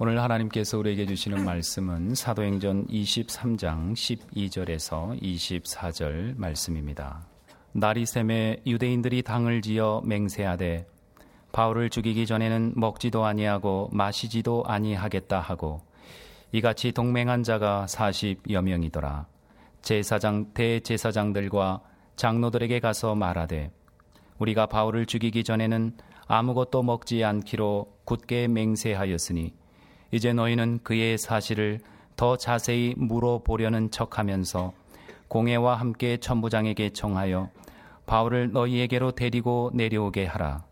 오늘 하나님께서 우리에게 주시는 말씀은 사도행전 23장 12절에서 24절 말씀입니다. 날이 샘에 유대인들이 당을 지어 맹세하되 바울을 죽이기 전에는 먹지도 아니하고 마시지도 아니하겠다 하고 이같이 동맹한 자가 40여 명이더라. 제사장 대제사장들과 장로들에게 가서 말하되 우리가 바울을 죽이기 전에는 아무것도 먹지 않기로 굳게 맹세하였으니 이제 너희는 그의 사실을 더 자세히 물어보려는 척하면서 공회와 함께 천부장에게 청하여 바울을 너희에게로 데리고 내려오게 하라.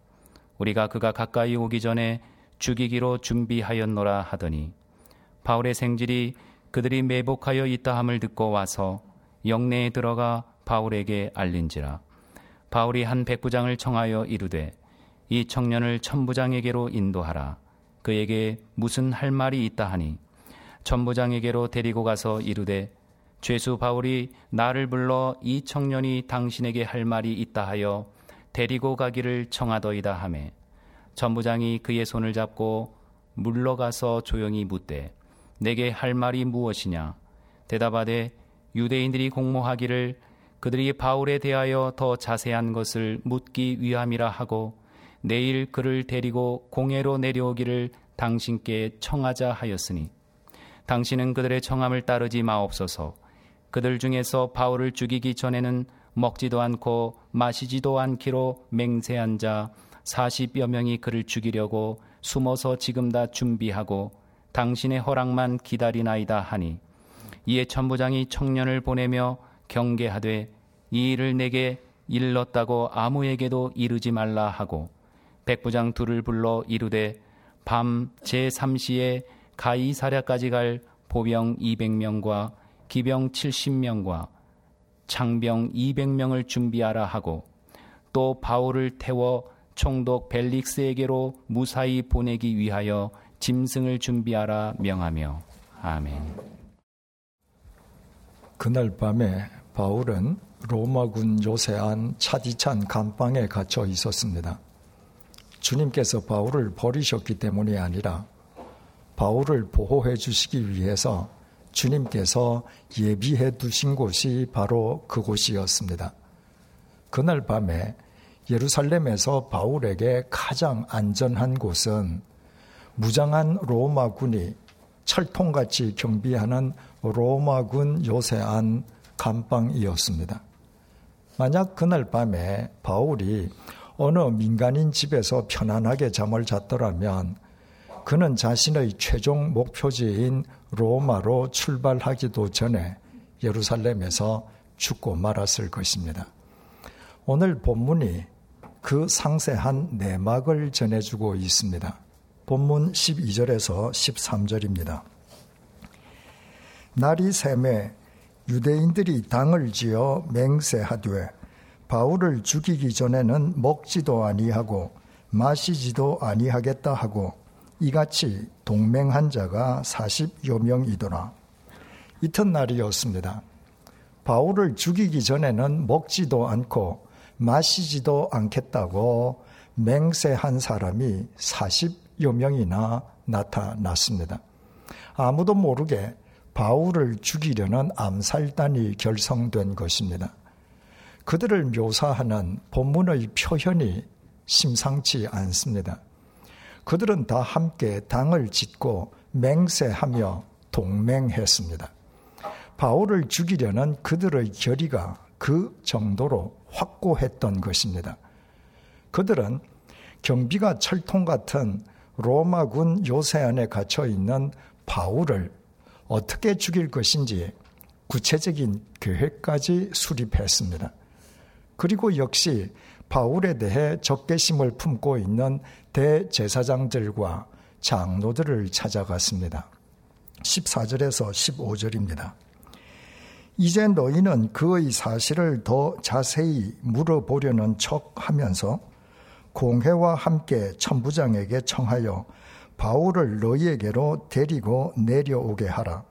우리가 그가 가까이 오기 전에 죽이기로 준비하였노라 하더니 바울의 생질이 그들이 매복하여 있다함을 듣고 와서 영내에 들어가 바울에게 알린지라. 바울이 한 백부장을 청하여 이르되 이 청년을 천부장에게로 인도하라. 그에게 무슨 할 말이 있다 하니 천부장에게로 데리고 가서 이르되 죄수 바울이 나를 불러 이 청년이 당신에게 할 말이 있다 하여 데리고 가기를 청하더이다 하매 천부장이 그의 손을 잡고 물러가서 조용히 묻되 내게 할 말이 무엇이냐? 대답하되 유대인들이 공모하기를 그들이 바울에 대하여 더 자세한 것을 묻기 위함이라 하고 내일 그를 데리고 공회로 내려오기를 당신께 청하자 하였으니 당신은 그들의 청함을 따르지 마옵소서. 그들 중에서 바울을 죽이기 전에는 먹지도 않고 마시지도 않기로 맹세한 자 40여 명이 그를 죽이려고 숨어서 지금 다 준비하고 당신의 허락만 기다리나이다 하니 이에 천부장이 청년을 보내며 경계하되 이 일을 내게 일렀다고 아무에게도 이르지 말라 하고 백부장 둘을 불러 이르되 밤 제3시에 가이사랴까지 갈 보병 200명과 기병 70명과 창병 200명을 준비하라 하고 또 바울을 태워 총독 벨릭스에게로 무사히 보내기 위하여 짐승을 준비하라 명하며 아멘. 그날 밤에 바울은 로마군 요새안 차디찬 감방에 갇혀 있었습니다. 주님께서 바울을 버리셨기 때문이 아니라 바울을 보호해 주시기 위해서 주님께서 예비해 두신 곳이 바로 그곳이었습니다. 그날 밤에 예루살렘에서 바울에게 가장 안전한 곳은 무장한 로마군이 철통같이 경비하는 로마군 요새 안 감방이었습니다. 만약 그날 밤에 바울이 어느 민간인 집에서 편안하게 잠을 잤더라면 그는 자신의 최종 목표지인 로마로 출발하기도 전에 예루살렘에서 죽고 말았을 것입니다. 오늘 본문이 그 상세한 내막을 전해주고 있습니다. 본문 12절에서 13절입니다. 날이 샘에 유대인들이 당을 지어 맹세하되 바울을 죽이기 전에는 먹지도 아니하고 마시지도 아니하겠다 하고 이같이 동맹한 자가 40여 명이더라. 이튿날이었습니다. 바울을 죽이기 전에는 먹지도 않고 마시지도 않겠다고 맹세한 사람이 40여 명이나 나타났습니다. 아무도 모르게 바울을 죽이려는 암살단이 결성된 것입니다. 그들을 묘사하는 본문의 표현이 심상치 않습니다. 그들은 다 함께 당을 짓고 맹세하며 동맹했습니다. 바울을 죽이려는 그들의 결의가 그 정도로 확고했던 것입니다. 그들은 경비가 철통 같은 로마군 요새 안에 갇혀 있는 바울을 어떻게 죽일 것인지 구체적인 계획까지 수립했습니다. 그리고 역시 바울에 대해 적개심을 품고 있는 대제사장들과 장로들을 찾아갔습니다. 14절에서 15절입니다. 이제 너희는 그의 사실을 더 자세히 물어보려는 척 하면서 공회와 함께 천부장에게 청하여 바울을 너희에게로 데리고 내려오게 하라.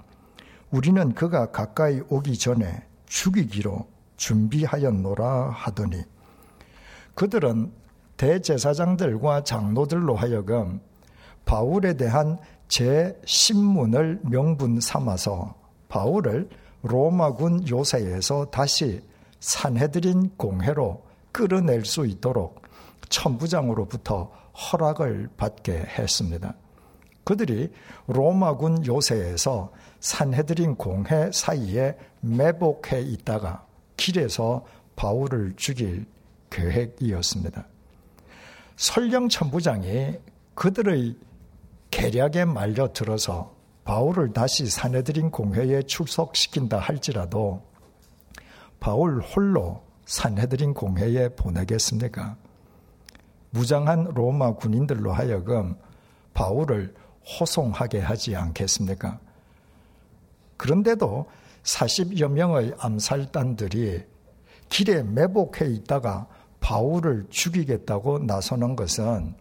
우리는 그가 가까이 오기 전에 죽이기로 준비하였노라 하더니 그들은 대제사장들과 장로들로 하여금 바울에 대한 제 신문을 명분 삼아서 바울을 로마군 요새에서 다시 산해드린 공회로 끌어낼 수 있도록 천부장으로부터 허락을 받게 했습니다. 그들이 로마군 요새에서 산해드린 공회 사이에 매복해 있다가 길에서 바울을 죽일 계획이었습니다. 설령 천부장이 그들의 계략에 말려 들어서 바울을 다시 사내들인 공회에 출석시킨다 할지라도 바울 홀로 산헤드린 공회에 보내겠습니까? 무장한 로마 군인들로 하여금 바울을 호송하게 하지 않겠습니까? 그런데도 40여 명의 암살단들이 길에 매복해 있다가 바울을 죽이겠다고 나서는 것은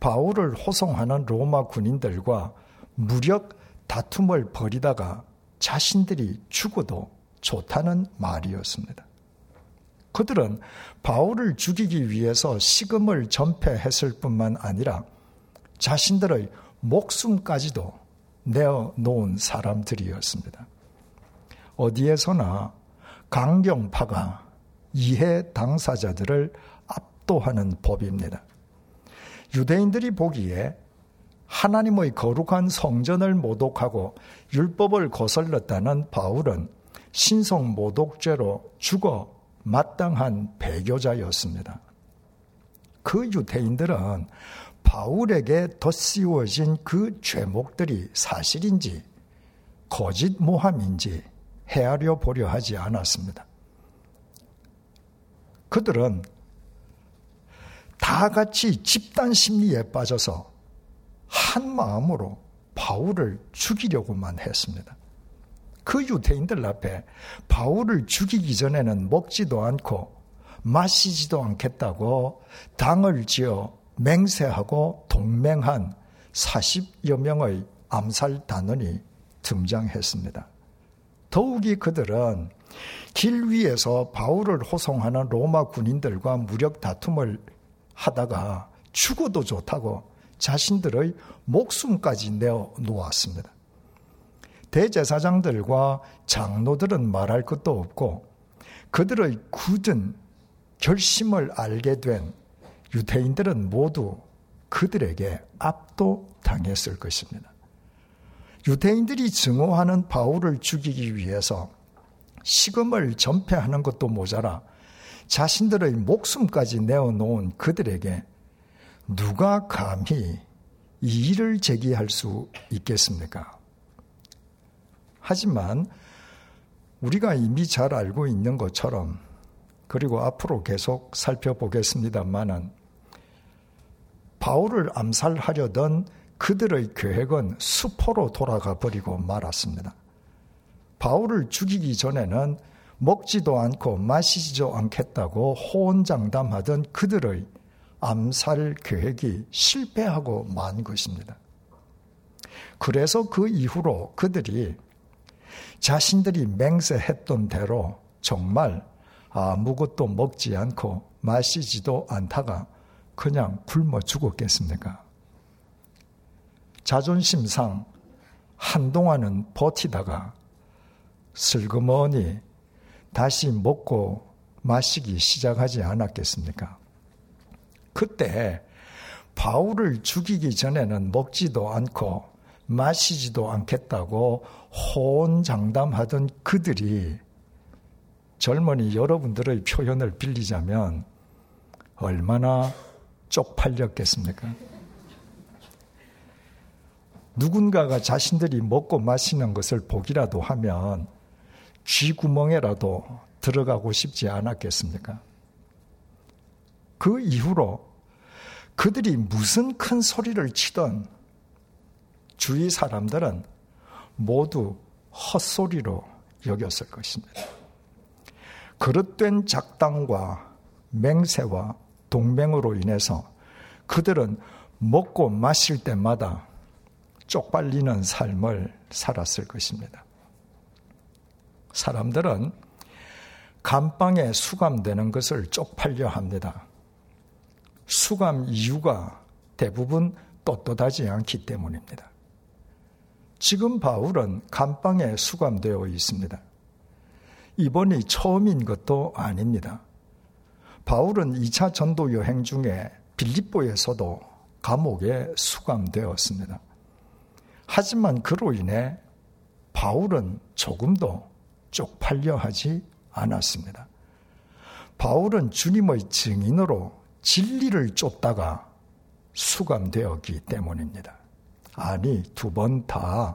바울을 호송하는 로마 군인들과 무력 다툼을 벌이다가 자신들이 죽어도 좋다는 말이었습니다. 그들은 바울을 죽이기 위해서 시금을 전폐했을 뿐만 아니라 자신들의 목숨까지도 내어 놓은 사람들이었습니다. 어디에서나 강경파가 이해 당사자들을 압도하는 법입니다. 유대인들이 보기에 하나님의 거룩한 성전을 모독하고 율법을 거슬렀다는 바울은 신성 모독죄로 죽어 마땅한 배교자였습니다. 그 유대인들은 바울에게 덧씌워진 그 죄목들이 사실인지 거짓 모함인지 헤아려 보려 하지 않았습니다. 그들은 다 같이 집단 심리에 빠져서 한 마음으로 바울을 죽이려고만 했습니다. 그 유대인들 앞에 바울을 죽이기 전에는 먹지도 않고 마시지도 않겠다고 당을 지어 맹세하고 동맹한 40여 명의 암살 단원이 등장했습니다. 더욱이 그들은 길 위에서 바울을 호송하는 로마 군인들과 무력 다툼을 하다가 죽어도 좋다고 자신들의 목숨까지 내어 놓았습니다. 대제사장들과 장로들은 말할 것도 없고 그들의 굳은 결심을 알게 된 유대인들은 모두 그들에게 압도당했을 것입니다. 유대인들이 증오하는 바울을 죽이기 위해서 시금을 전폐하는 것도 모자라 자신들의 목숨까지 내어놓은 그들에게 누가 감히 이 일을 제기할 수 있겠습니까? 하지만 우리가 이미 잘 알고 있는 것처럼 그리고 앞으로 계속 살펴보겠습니다만은 바울을 암살하려던 그들의 계획은 수포로 돌아가 버리고 말았습니다. 바울을 죽이기 전에는 먹지도 않고 마시지도 않겠다고 호언장담하던 그들의 암살 계획이 실패하고 만 것입니다. 그래서 그 이후로 그들이 자신들이 맹세했던 대로 정말 아무것도 먹지 않고 마시지도 않다가 그냥 굶어 죽었겠습니까? 자존심 상 한동안은 버티다가 슬그머니 다시 먹고 마시기 시작하지 않았겠습니까? 그때 바울을 죽이기 전에는 먹지도 않고 마시지도 않겠다고 호언장담하던 그들이 젊은이 여러분들의 표현을 빌리자면 얼마나 쪽팔렸겠습니까? 누군가가 자신들이 먹고 마시는 것을 보기라도 하면 쥐구멍에라도 들어가고 싶지 않았겠습니까? 그 이후로 그들이 무슨 큰 소리를 치던 주위 사람들은 모두 헛소리로 여겼을 것입니다. 그릇된 작당과 맹세와 동맹으로 인해서 그들은 먹고 마실 때마다 쪽팔리는 삶을 살았을 것입니다. 사람들은 감방에 수감되는 것을 쪽팔려 합니다. 수감 이유가 대부분 떳떳하지 않기 때문입니다. 지금 바울은 감방에 수감되어 있습니다. 이번이 처음인 것도 아닙니다. 바울은 2차 전도 여행 중에 빌립보에서도 감옥에 수감되었습니다. 하지만 그로 인해 바울은 조금도 쪽팔려 하지 않았습니다. 바울은 주님의 증인으로 진리를 쫓다가 수감되었기 때문입니다. 아니, 두 번 다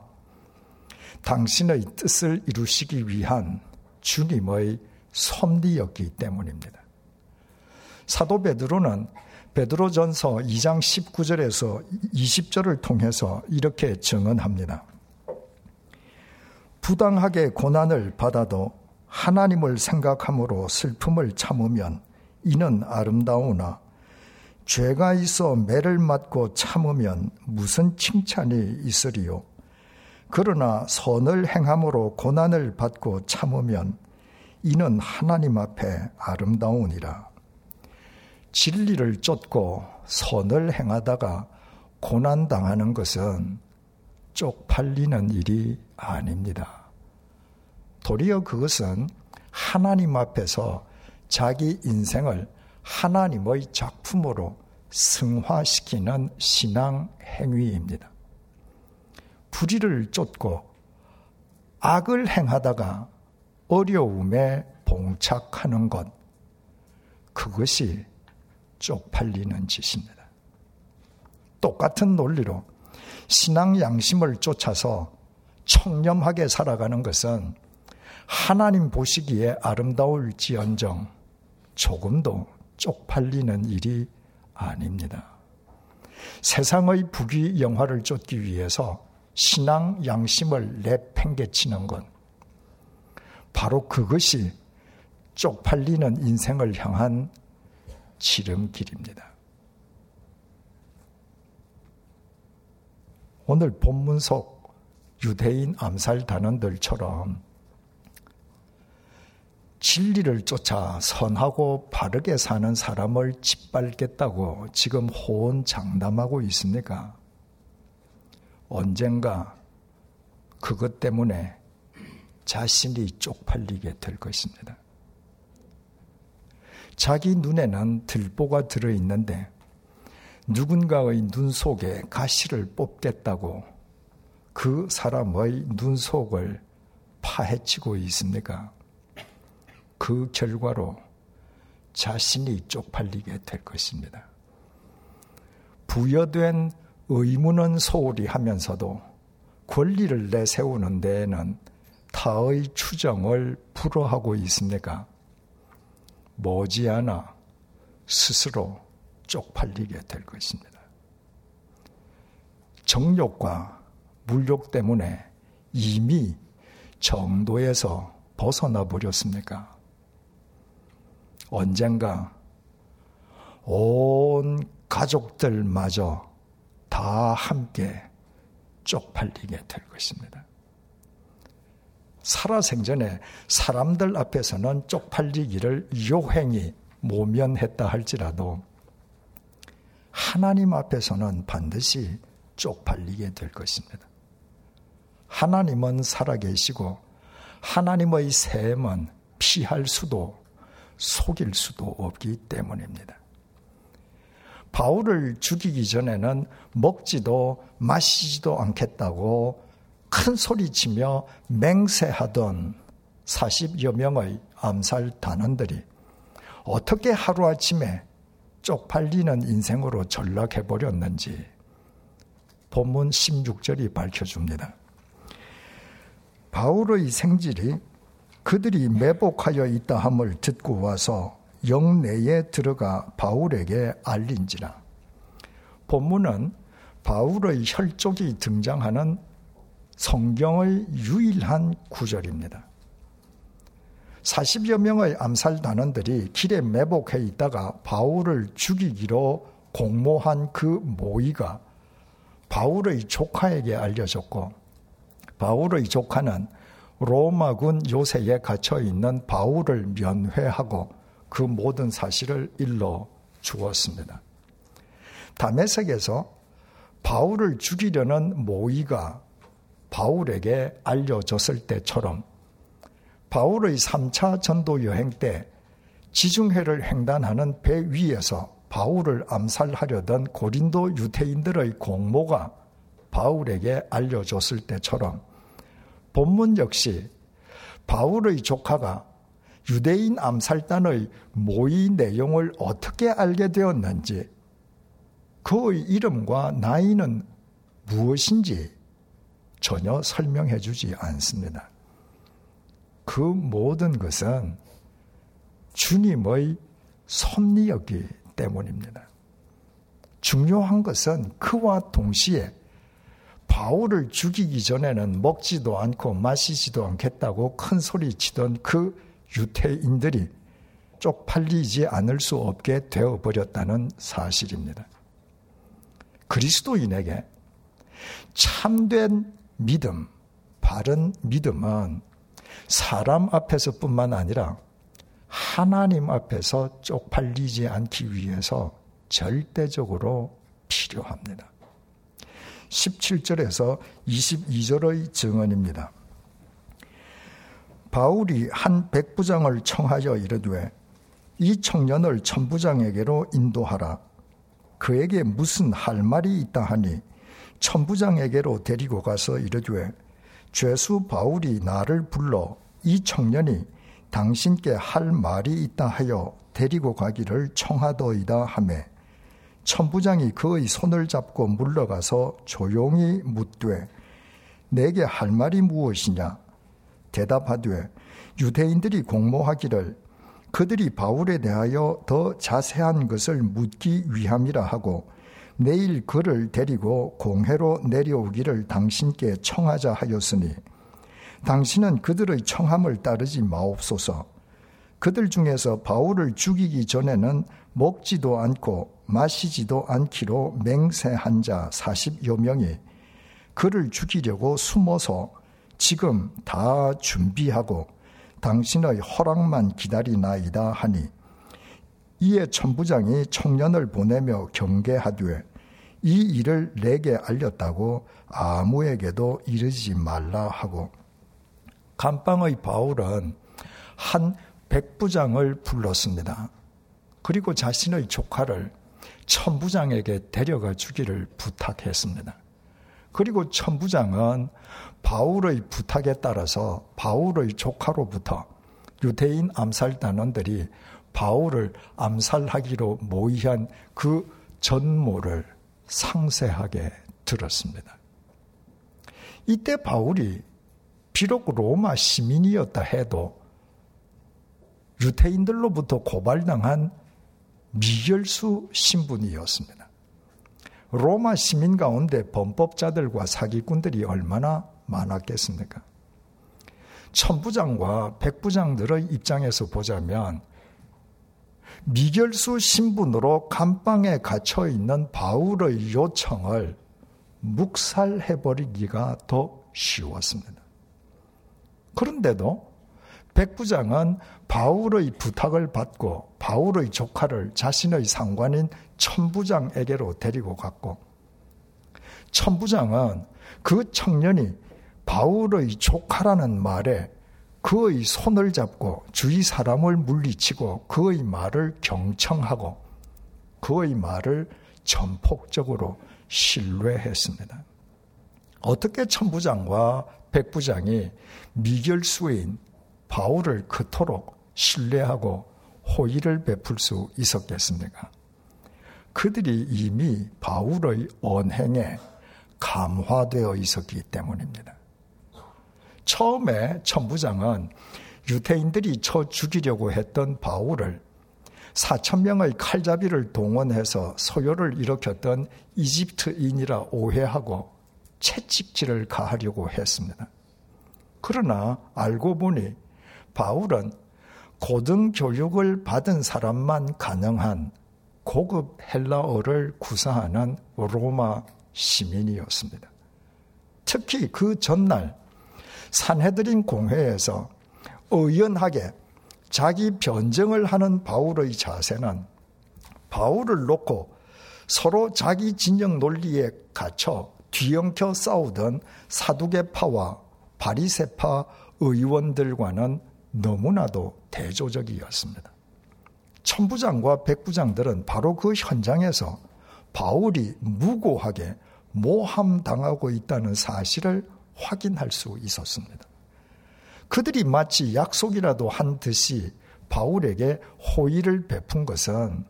당신의 뜻을 이루시기 위한 주님의 섭리였기 때문입니다. 사도 베드로는 베드로전서 2장 19절에서 20절을 통해서 이렇게 증언합니다. 부당하게 고난을 받아도 하나님을 생각함으로 슬픔을 참으면 이는 아름다우나 죄가 있어 매를 맞고 참으면 무슨 칭찬이 있으리요. 그러나 선을 행함으로 고난을 받고 참으면 이는 하나님 앞에 아름다우니라. 진리를 쫓고 선을 행하다가 고난당하는 것은 쪽팔리는 일이 아닙니다. 도리어 그것은 하나님 앞에서 자기 인생을 하나님의 작품으로 승화시키는 신앙 행위입니다. 불의를 쫓고 악을 행하다가 어려움에 봉착하는 것, 그것이 쪽팔리는 짓입니다. 똑같은 논리로 신앙 양심을 쫓아서 청렴하게 살아가는 것은 하나님 보시기에 아름다울지언정 조금도 쪽팔리는 일이 아닙니다. 세상의 부귀 영화를 쫓기 위해서 신앙 양심을 내팽개치는 것. 바로 그것이 쪽팔리는 인생을 향한 지름길입니다. 오늘 본문 속 유대인 암살 단원들처럼 진리를 쫓아 선하고 바르게 사는 사람을 짓밟겠다고 지금 호언장담하고 있습니까? 언젠가 그것 때문에 자신이 쪽팔리게 될 것입니다. 자기 눈에는 들보가 들어있는데 누군가의 눈 속에 가시를 뽑겠다고 그 사람의 눈 속을 파헤치고 있습니까? 그 결과로 자신이 쪽팔리게 될 것입니다. 부여된 의무는 소홀히 하면서도 권리를 내세우는 데에는 타의 추정을 불허하고 있습니까? 머지않아 스스로 쪽팔리게 될 것입니다. 정욕과 물욕 때문에 이미 정도에서 벗어나 버렸습니까? 언젠가 온 가족들마저 다 함께 쪽팔리게 될 것입니다. 살아생전에 사람들 앞에서는 쪽팔리기를 요행이 모면했다 할지라도 하나님 앞에서는 반드시 쪽팔리게 될 것입니다. 하나님은 살아계시고 하나님의 셈은 피할 수도 속일 수도 없기 때문입니다. 바울을 죽이기 전에는 먹지도 마시지도 않겠다고 큰 소리치며 맹세하던 40여 명의 암살 단원들이 어떻게 하루아침에 쪽팔리는 인생으로 전락해 버렸는지 본문 16절이 밝혀줍니다. 바울의 생질이 그들이 매복하여 있다 함을 듣고 와서 영내에 들어가 바울에게 알린지라. 본문은 바울의 혈족이 등장하는 성경의 유일한 구절입니다. 40여 명의 암살 단원들이 길에 매복해 있다가 바울을 죽이기로 공모한 그 모의가 바울의 조카에게 알려졌고 바울의 조카는 로마군 요새에 갇혀 있는 바울을 면회하고 그 모든 사실을 일러 주었습니다. 다메섹에서 바울을 죽이려는 모의가 바울에게 알려졌을 때처럼 바울의 3차 전도 여행 때 지중해를 횡단하는 배 위에서 바울을 암살하려던 고린도 유태인들의 공모가 바울에게 알려졌을 때처럼 본문 역시 바울의 조카가 유대인 암살단의 모의 내용을 어떻게 알게 되었는지 그의 이름과 나이는 무엇인지 전혀 설명해 주지 않습니다. 그 모든 것은 주님의 섭리였기 때문입니다. 중요한 것은 그와 동시에 바울을 죽이기 전에는 먹지도 않고 마시지도 않겠다고 큰 소리 치던 그 유태인들이 쪽팔리지 않을 수 없게 되어버렸다는 사실입니다. 그리스도인에게 참된 믿음, 바른 믿음은 사람 앞에서뿐만 아니라 하나님 앞에서 쪽팔리지 않기 위해서 절대적으로 필요합니다. 17절에서 22절의 증언입니다. 바울이 한 백부장을 청하여 이르되 이 청년을 천부장에게로 인도하라. 그에게 무슨 할 말이 있다 하니 천부장에게로 데리고 가서 이르되 죄수 바울이 나를 불러 이 청년이 당신께 할 말이 있다 하여 데리고 가기를 청하더이다 하매 천부장이 그의 손을 잡고 물러가서 조용히 묻되 내게 할 말이 무엇이냐? 대답하되 유대인들이 공모하기를 그들이 바울에 대하여 더 자세한 것을 묻기 위함이라 하고 내일 그를 데리고 공회로 내려오기를 당신께 청하자 하였으니 당신은 그들의 청함을 따르지 마옵소서. 그들 중에서 바울을 죽이기 전에는 먹지도 않고 마시지도 않기로 맹세한 자 40여 명이 그를 죽이려고 숨어서 지금 다 준비하고 당신의 허락만 기다리나이다 하니 이에 천부장이 청년을 보내며 경계하되 이 일을 내게 알렸다고 아무에게도 이르지 말라 하고 감방의 바울은 한 백부장을 불렀습니다. 그리고 자신의 조카를 천부장에게 데려가 주기를 부탁했습니다. 그리고 천부장은 바울의 부탁에 따라서 바울의 조카로부터 유대인 암살단원들이 바울을 암살하기로 모의한 그 전모를 상세하게 들었습니다. 이때 바울이 비록 로마 시민이었다 해도 유태인들로부터 고발당한 미결수 신분이었습니다. 로마 시민 가운데 범법자들과 사기꾼들이 얼마나 많았겠습니까? 천부장과 백부장들의 입장에서 보자면 미결수 신분으로 감방에 갇혀 있는 바울의 요청을 묵살해버리기가 더 쉬웠습니다. 그런데도 백부장은 바울의 부탁을 받고 바울의 조카를 자신의 상관인 천부장에게로 데리고 갔고 천부장은 그 청년이 바울의 조카라는 말에 그의 손을 잡고 주위 사람을 물리치고 그의 말을 경청하고 그의 말을 전폭적으로 신뢰했습니다. 어떻게 천부장과 백부장이 미결수인 바울을 그토록 신뢰하고 호의를 베풀 수 있었겠습니까? 그들이 이미 바울의 언행에 감화되어 있었기 때문입니다. 처음에 천부장은 유태인들이 쳐 죽이려고 했던 바울을 4천 명의 칼잡이를 동원해서 소요를 일으켰던 이집트인이라 오해하고 채찍질을 가하려고 했습니다. 그러나 알고 보니 바울은 고등 교육을 받은 사람만 가능한 고급 헬라어를 구사하는 로마 시민이었습니다. 특히 그 전날 산헤드린 공회에서 의연하게 자기 변정을 하는 바울의 자세는 바울을 놓고 서로 자기 진영 논리에 갇혀 뒤엉켜 싸우던 사두개파와 바리세파 의원들과는 너무나도 대조적이었습니다. 천부장과 백부장들은 바로 그 현장에서 바울이 무고하게 모함당하고 있다는 사실을 확인할 수 있었습니다. 그들이 마치 약속이라도 한 듯이 바울에게 호의를 베푼 것은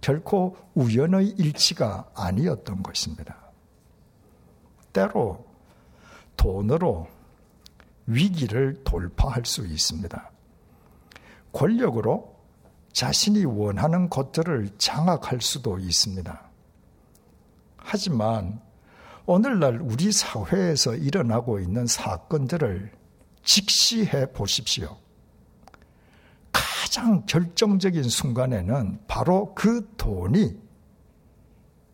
결코 우연의 일치가 아니었던 것입니다. 때로 돈으로 위기를 돌파할 수 있습니다. 권력으로 자신이 원하는 것들을 장악할 수도 있습니다. 하지만 오늘날 우리 사회에서 일어나고 있는 사건들을 직시해 보십시오. 가장 결정적인 순간에는 바로 그 돈이,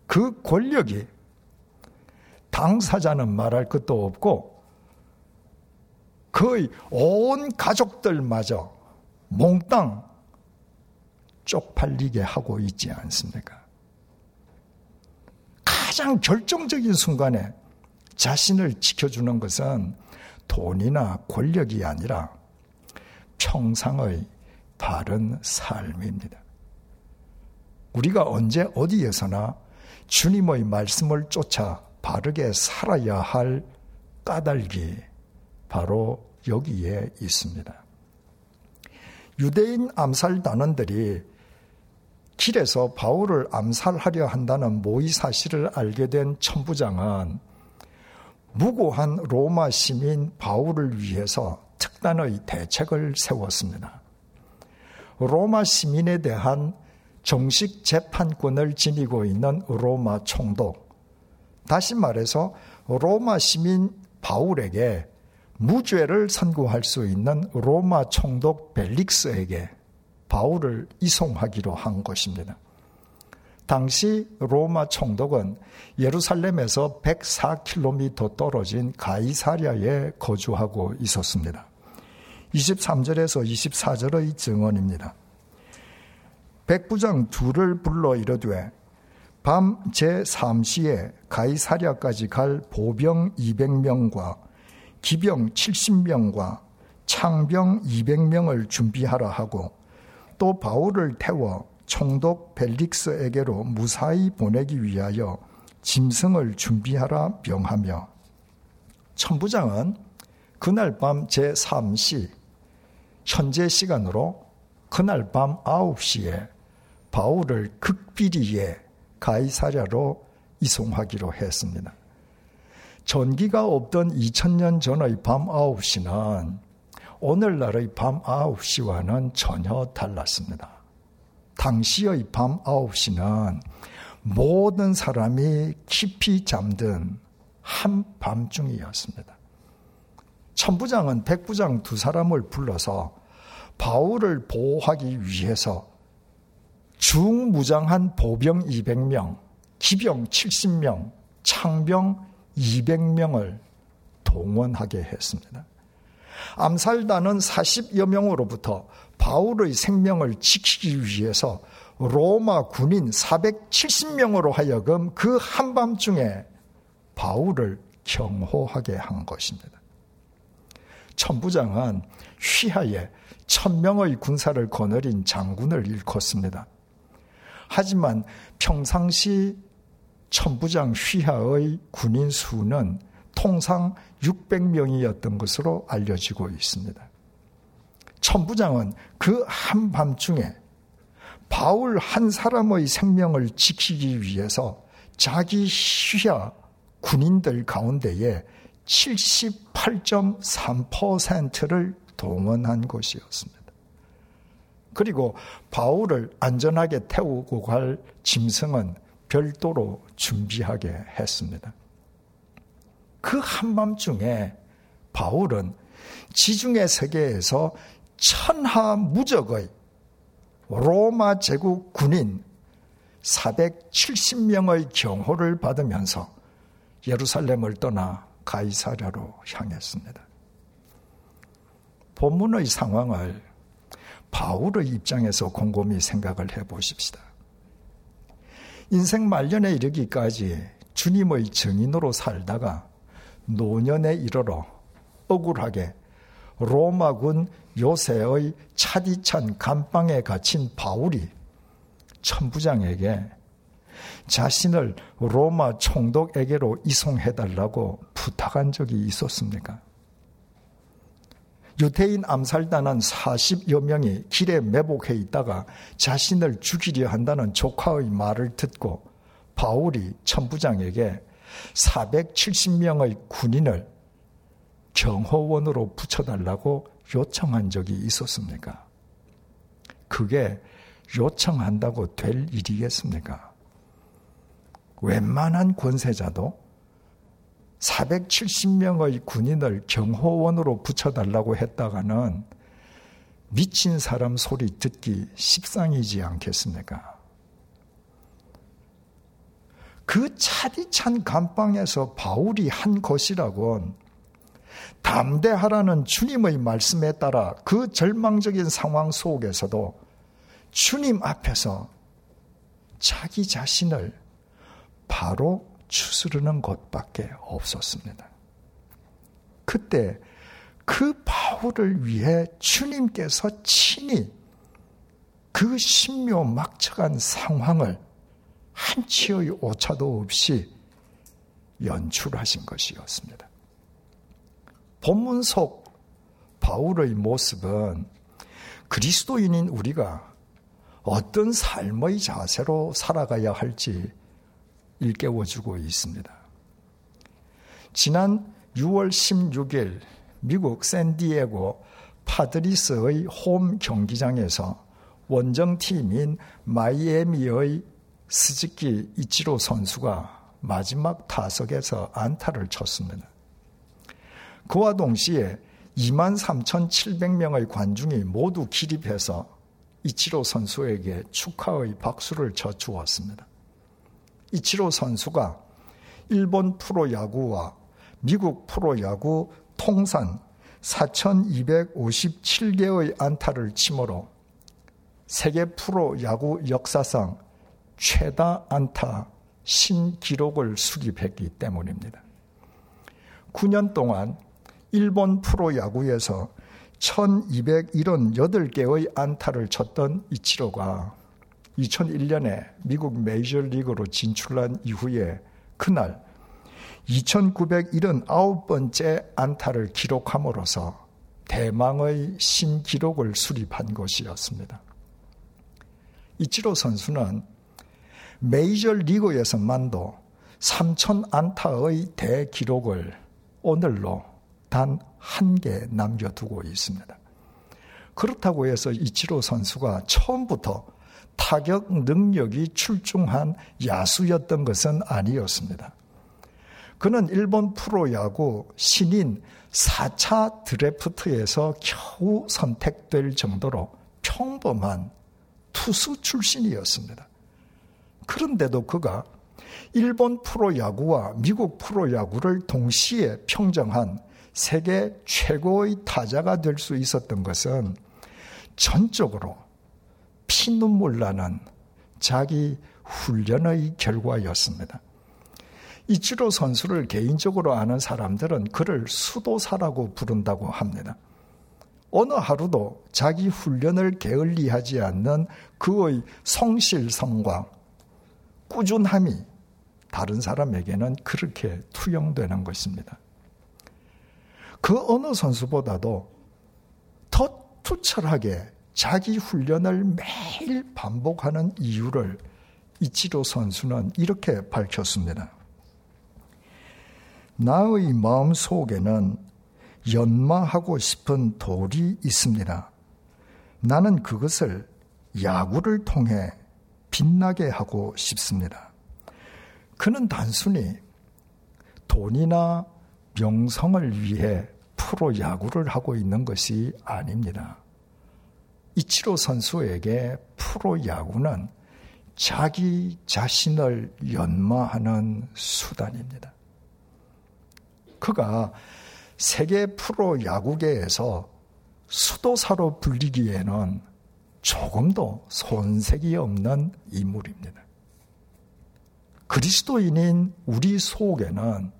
그 권력이 당사자는 말할 것도 없고 거의 온 가족들마저 몽땅 쪽팔리게 하고 있지 않습니까? 가장 결정적인 순간에 자신을 지켜주는 것은 돈이나 권력이 아니라 평상의 바른 삶입니다. 우리가 언제 어디에서나 주님의 말씀을 쫓아 바르게 살아야 할 까닭이 바로 여기에 있습니다. 유대인 암살 단원들이 길에서 바울을 암살하려 한다는 모의 사실을 알게 된 천부장은 무고한 로마 시민 바울을 위해서 특단의 대책을 세웠습니다. 로마 시민에 대한 정식 재판권을 지니고 있는 로마 총독, 다시 말해서 로마 시민 바울에게 무죄를 선고할 수 있는 로마 총독 벨릭스에게 바울을 이송하기로 한 것입니다. 당시 로마 총독은 예루살렘에서 104km 떨어진 가이사랴에 거주하고 있었습니다. 23절에서 24절의 증언입니다. 백부장 둘을 불러 이르되 밤 제3시에 가이사랴까지 갈 보병 200명과 기병 70명과 창병 200명을 준비하라 하고 또 바울을 태워 총독 벨릭스에게로 무사히 보내기 위하여 짐승을 준비하라 명하며 천부장은 그날 밤 제3시 현재 시간으로 그날 밤 9시에 바울을 극비리에 가이사랴로 이송하기로 했습니다. 전기가 없던 2000년 전의 밤 9시는 오늘날의 밤 9시와는 전혀 달랐습니다. 당시의 밤 9시는 모든 사람이 깊이 잠든 한밤중이었습니다. 천부장은 백부장 두 사람을 불러서 바울을 보호하기 위해서 중무장한 보병 200명, 기병 70명, 창병 200명을 동원하게 했습니다. 암살단은 40여 명으로부터 바울의 생명을 지키기 위해서 로마 군인 470명으로 하여금 그 한밤중에 바울을 경호하게 한 것입니다. 천부장은 휘하에 천명의 군사를 거느린 장군을 일컫습니다. 하지만 평상시 천부장 휘하의 군인 수는 통상 600명이었던 것으로 알려지고 있습니다. 천부장은 그 한밤중에 바울 한 사람의 생명을 지키기 위해서 자기 휘하 군인들 가운데에 78.3%를 동원한 것이었습니다. 그리고 바울을 안전하게 태우고 갈 짐승은 별도로 준비하게 했습니다. 그 한밤중에 바울은 지중해 세계에서 천하 무적의 로마 제국 군인 470명의 경호를 받으면서 예루살렘을 떠나 가이사랴로 향했습니다. 본문의 상황을 바울의 입장에서 곰곰이 생각을 해 보십시다. 인생 말년에 이르기까지 주님의 증인으로 살다가 노년에 이르러 억울하게 로마군 요새의 차디찬 감방에 갇힌 바울이 천부장에게 자신을 로마 총독에게로 이송해달라고 부탁한 적이 있었습니까? 유태인 암살단은 40여 명이 길에 매복해 있다가 자신을 죽이려 한다는 조카의 말을 듣고 바울이 천부장에게 470명의 군인을 경호원으로 붙여달라고 요청한 적이 있었습니까? 그게 요청한다고 될 일이겠습니까? 웬만한 권세자도 470명의 군인을 경호원으로 붙여달라고 했다가는 미친 사람 소리 듣기 십상이지 않겠습니까? 그 차디찬 감방에서 바울이 한 것이라곤 담대하라는 주님의 말씀에 따라 그 절망적인 상황 속에서도 주님 앞에서 자기 자신을 바로 추스르는 것밖에 없었습니다. 그때 그 바울을 위해 주님께서 친히 그 신묘 막측한 상황을 한치의 오차도 없이 연출하신 것이었습니다. 본문 속 바울의 모습은 그리스도인인 우리가 어떤 삶의 자세로 살아가야 할지 일깨워주고 있습니다. 지난 6월 16일 미국 샌디에고 파드리스의 홈 경기장에서 원정팀인 마이애미의 스즈키 이치로 선수가 마지막 타석에서 안타를 쳤습니다. 그와 동시에 2만 3,700명의 관중이 모두 기립해서 이치로 선수에게 축하의 박수를 져주었습니다. 이치로 선수가 일본 프로야구와 미국 프로야구 통산 4,257개의 안타를 치므로 세계 프로야구 역사상 최다 안타 신기록을 수립했기 때문입니다. 9년 동안 일본 프로야구에서 1278개의 안타를 쳤던 이치로가 2001년에 미국 메이저리그로 진출한 이후에 그날 2979번째 안타를 기록함으로써 대망의 신기록을 수립한 것이었습니다. 이치로 선수는 메이저 리그에서만도 3천 안타의 대기록을 오늘로 단 한 개 남겨두고 있습니다. 그렇다고 해서 이치로 선수가 처음부터 타격 능력이 출중한 야수였던 것은 아니었습니다. 그는 일본 프로야구 신인 4차 드래프트에서 겨우 선택될 정도로 평범한 투수 출신이었습니다. 그런데도 그가 일본 프로야구와 미국 프로야구를 동시에 평정한 세계 최고의 타자가 될 수 있었던 것은 전적으로 피눈물 나는 자기 훈련의 결과였습니다. 이치로 선수를 개인적으로 아는 사람들은 그를 수도사라고 부른다고 합니다. 어느 하루도 자기 훈련을 게을리하지 않는 그의 성실성과 꾸준함이 다른 사람에게는 그렇게 투영되는 것입니다. 그 어느 선수보다도 더 투철하게 자기 훈련을 매일 반복하는 이유를 이치로 선수는 이렇게 밝혔습니다. 나의 마음 속에는 연마하고 싶은 돌이 있습니다. 나는 그것을 야구를 통해 빛나게 하고 싶습니다. 그는 단순히 돈이나 명성을 위해 프로 야구를 하고 있는 것이 아닙니다. 이치로 선수에게 프로 야구는 자기 자신을 연마하는 수단입니다. 그가 세계 프로 야구계에서 수도사로 불리기에는 조금도 손색이 없는 인물입니다. 그리스도인인 우리 속에는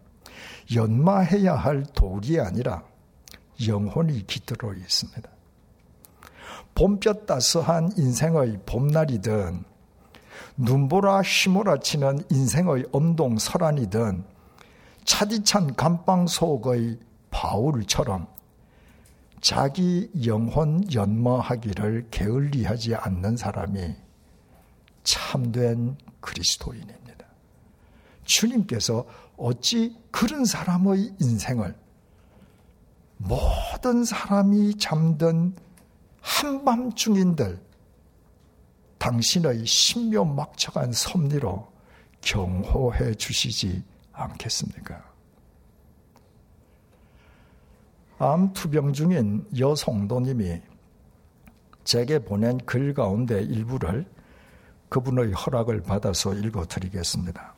연마해야 할 돌이 아니라 영혼이 깃들어 있습니다. 봄볕 따스한 인생의 봄날이든 눈보라 휘몰아치는 인생의 엄동 설안이든 차디찬 감방 속의 바울처럼 자기 영혼 연마하기를 게을리하지 않는 사람이 참된 그리스도인입니다. 주님께서 어찌 그런 사람의 인생을 모든 사람이 잠든 한밤중인들 당신의 신묘막측한 섭리로 경호해 주시지 않겠습니까? 암 투병 중인 여성도님이 제게 보낸 글 가운데 일부를 그분의 허락을 받아서 읽어 드리겠습니다.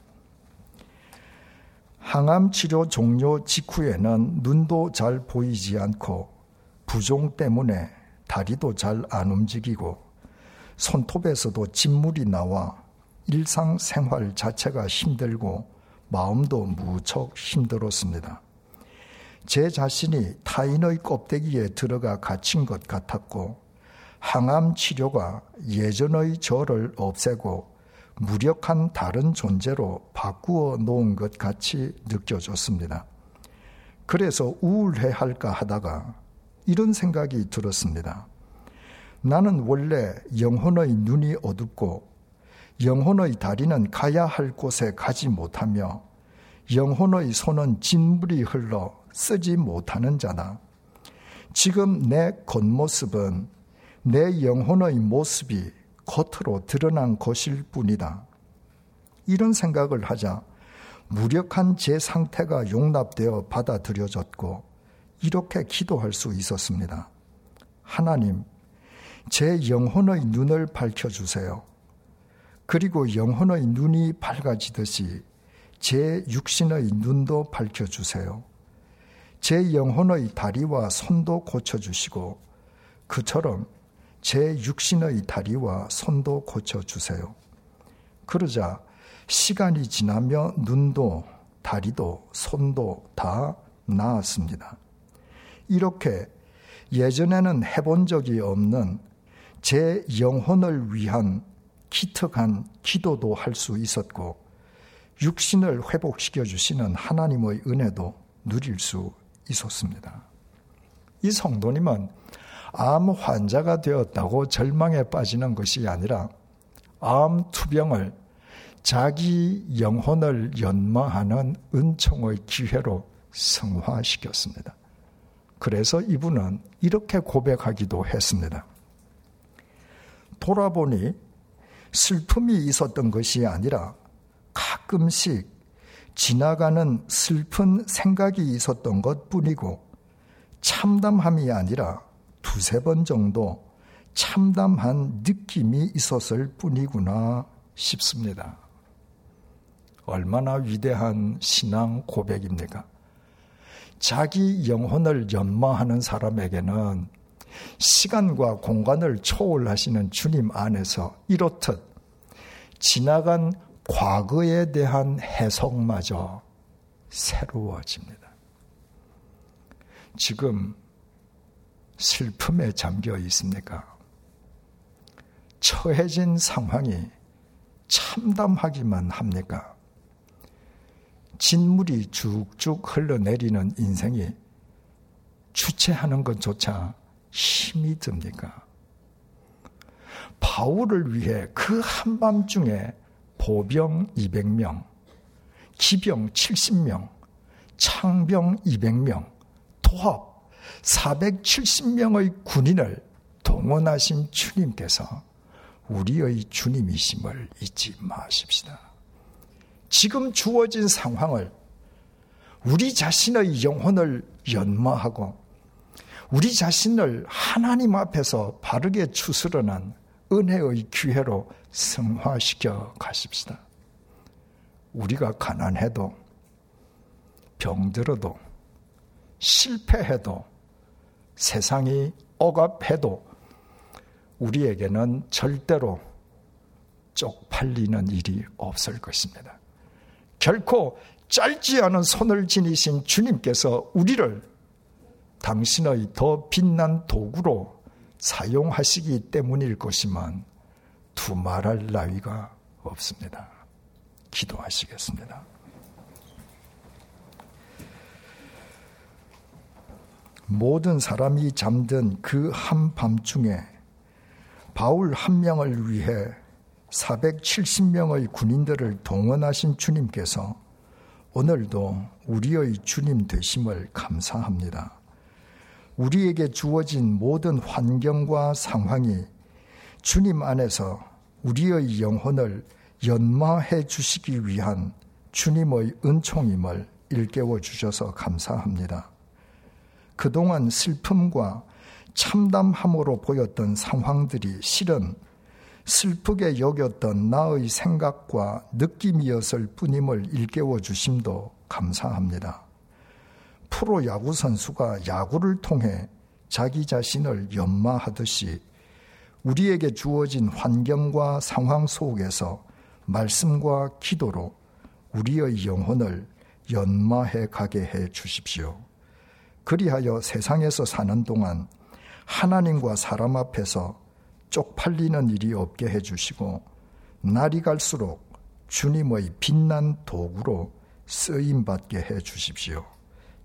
항암 치료 종료 직후에는 눈도 잘 보이지 않고 부종 때문에 다리도 잘 안 움직이고 손톱에서도 진물이 나와 일상생활 자체가 힘들고 마음도 무척 힘들었습니다. 제 자신이 타인의 껍데기에 들어가 갇힌 것 같았고 항암 치료가 예전의 저를 없애고 무력한 다른 존재로 바꾸어 놓은 것 같이 느껴졌습니다. 그래서 우울해 할까 하다가 이런 생각이 들었습니다. 나는 원래 영혼의 눈이 어둡고 영혼의 다리는 가야 할 곳에 가지 못하며 영혼의 손은 진물이 흘러 쓰지 못하는 자다. 지금 내 겉모습은 내 영혼의 모습이 겉으로 드러난 것일 뿐이다. 이런 생각을 하자 무력한 제 상태가 용납되어 받아들여졌고 이렇게 기도할 수 있었습니다. 하나님, 제 영혼의 눈을 밝혀주세요. 그리고 영혼의 눈이 밝아지듯이 제 육신의 눈도 밝혀주세요. 제 영혼의 다리와 손도 고쳐주시고 그처럼 제 육신의 다리와 손도 고쳐주세요. 그러자 시간이 지나며 눈도 다리도 손도 다 나았습니다. 이렇게 예전에는 해본 적이 없는 제 영혼을 위한 기특한 기도도 할 수 있었고 육신을 회복시켜 주시는 하나님의 은혜도 누릴 수 있었습니다. 이 성도님은 암 환자가 되었다고 절망에 빠지는 것이 아니라 암 투병을 자기 영혼을 연마하는 은총의 기회로 성화시켰습니다. 그래서 이분은 이렇게 고백하기도 했습니다. 돌아보니 슬픔이 있었던 것이 아니라 가끔씩 지나가는 슬픈 생각이 있었던 것 뿐이고 참담함이 아니라 두세 번 정도 참담한 느낌이 있었을 뿐이구나 싶습니다. 얼마나 위대한 신앙 고백입니까? 자기 영혼을 연마하는 사람에게는 시간과 공간을 초월하시는 주님 안에서 이렇듯 지나간 과거에 대한 해석마저 새로워집니다. 지금 슬픔에 잠겨 있습니까? 처해진 상황이 참담하기만 합니까? 진물이 쭉쭉 흘러내리는 인생이 주체하는 것조차 힘이 듭니까? 바울을 위해 그 한밤중에 보병 200명, 기병 70명, 창병 200명, 도합 470명의 군인을 동원하신 주님께서 우리의 주님이심을 잊지 마십시다. 지금 주어진 상황을 우리 자신의 영혼을 연마하고 우리 자신을 하나님 앞에서 바르게 추스르는 은혜의 기회로 승화시켜 가십시다. 우리가 가난해도 병들어도 실패해도 세상이 억압해도 우리에게는 절대로 쪽팔리는 일이 없을 것입니다. 결코 짧지 않은 손을 지니신 주님께서 우리를 당신의 더 빛난 도구로 사용하시기 때문일 것이만 두말할 나위가 없습니다. 기도하시겠습니다. 모든 사람이 잠든 그 한밤중에 바울 한 명을 위해 470명의 군인들을 동원하신 주님께서 오늘도 우리의 주님 되심을 감사합니다. 우리에게 주어진 모든 환경과 상황이 주님 안에서 우리의 영혼을 연마해 주시기 위한 주님의 은총임을 일깨워 주셔서 감사합니다. 그동안 슬픔과 참담함으로 보였던 상황들이 실은 슬프게 여겼던 나의 생각과 느낌이었을 뿐임을 일깨워 주심도 감사합니다. 프로 야구 선수가 야구를 통해 자기 자신을 연마하듯이 우리에게 주어진 환경과 상황 속에서 말씀과 기도로 우리의 영혼을 연마해 가게 해 주십시오. 그리하여 세상에서 사는 동안 하나님과 사람 앞에서 쪽팔리는 일이 없게 해 주시고 날이 갈수록 주님의 빛난 도구로 쓰임 받게 해 주십시오.